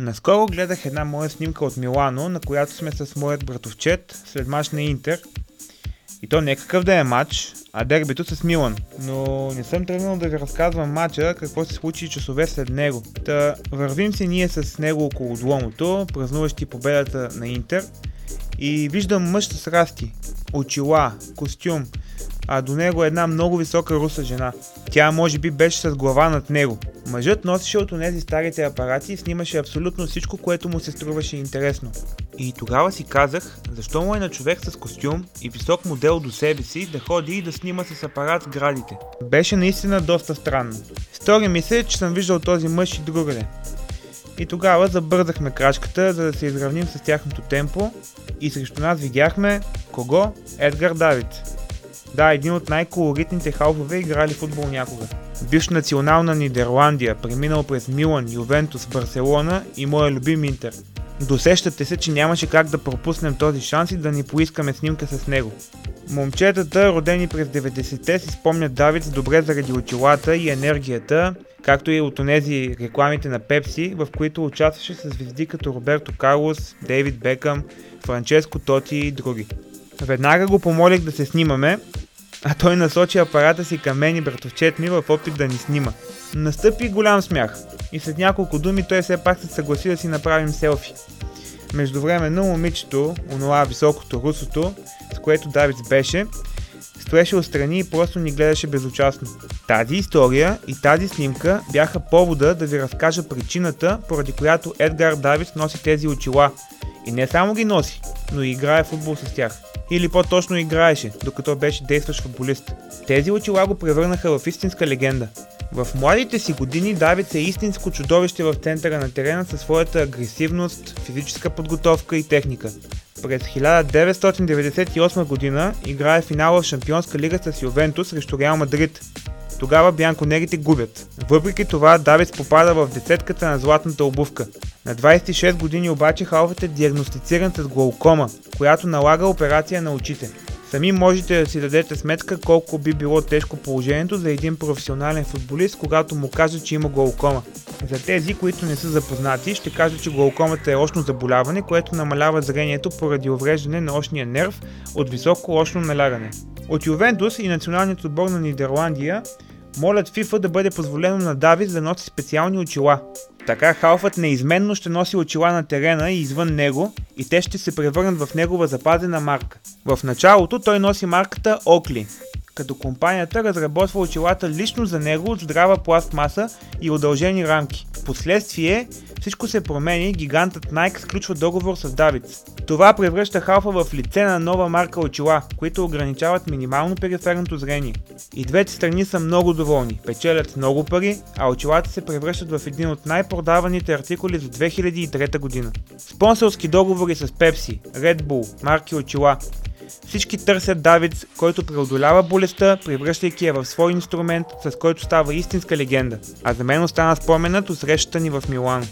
Наскоро гледах една моя снимка от Милано, на която сме с моят братовчет след мач на Интер. И то не е какъв да е матч, а дербито с Милан. Но не съм тръгнал да ви разказвам матча, какво се случи часове след него. Та вървим се ние с него около Дуомото, празнуващи победата на Интер. И виждам мъж с расти, очила, костюм, а до него една много висока руса жена. Тя може би беше с глава над него. Мъжът носеше от тези старите апарати и снимаше абсолютно всичко, което му се струваше интересно. И тогава си казах, защо му е на човек с костюм и висок модел до себе си да ходи и да снима с апарат сградите. Беше наистина доста странно. Стори ми се, че съм виждал този мъж и другаде. И тогава забързахме крачката, за да се изравним с тяхното темпо и срещу нас видяхме кого? Едгар Давид. Да, един от най-колоритните халфове играли футбол някога. Бивш национална Нидерландия, преминал през Милан, Ювентус, Барселона и моя любим Интер. Досещате се, че нямаше как да пропуснем този шанс и да ни поискаме снимка с него. Момчетата, родени през 90-те, си спомнят Давид добре заради очилата и енергията, както и от онези рекламите на Пепси, в които участваше с звезди като Роберто Карлос, Дейвид Бекъм, Франческо Тоти и други. Веднага го помолих да се снимаме, а той насочи апарата си към мен и братовчет ми в опит да ни снима. Настъпи голям смях и след няколко думи той все пак се съгласи да си направим селфи. Междувременно момичето, онова високото русото, с което Давид беше, стоеше отстрани и просто ни гледаше безучастно. Тази история и тази снимка бяха повода да ви разкажа причината, поради която Едгар Давид носи тези очила. И не само ги носи, но и играе футбол с тях или по-точно играеше, докато беше действащ футболист. Тези очила го превърнаха в истинска легенда. В младите си години Давид е истинско чудовище в центъра на терена със своята агресивност, физическа подготовка и техника. През 1998 година играе финала в Шампионска лига с Ювентус срещу Реал Мадрид. Тогава бянконерите губят. Въпреки това Давид попада в десетката на златната обувка. На 26 години обаче Халфът е диагностициран с глаукома, която налага операция на очите. Сами можете да си дадете сметка колко би било тежко положението за един професионален футболист, когато му каже, че има глаукома. За тези, които не са запознати, ще кажа, че глаукомата е очно заболяване, което намалява зрението поради увреждане на очния нерв от високо очно налягане. От Ювентус и националният отбор на Нидерландия молят FIFA да бъде позволено на Давис да носи специални очила. Така халфът неизменно ще носи очила на терена и извън него и те ще се превърнат в негова запазена марка. В началото той носи марката Окли, като компанията разработва очилата лично за него от здрава пластмаса и удължени рамки. Впоследствие всичко се променя и гигантът Nike сключва договор с Давидс. Това превръща халфа в лице на нова марка очила, които ограничават минимално периферното зрение. И двете страни са много доволни, печелят много пари, а очилата се превръщат в един от най-продаваните артикули за 2003 година. Спонсорски договори с Pepsi, Red Bull, марки очила, всички търсят Давид, който преодолява болестта, превръщайки я в свой инструмент, с който става истинска легенда. А за мен остана споменът от срещата ни в Милано.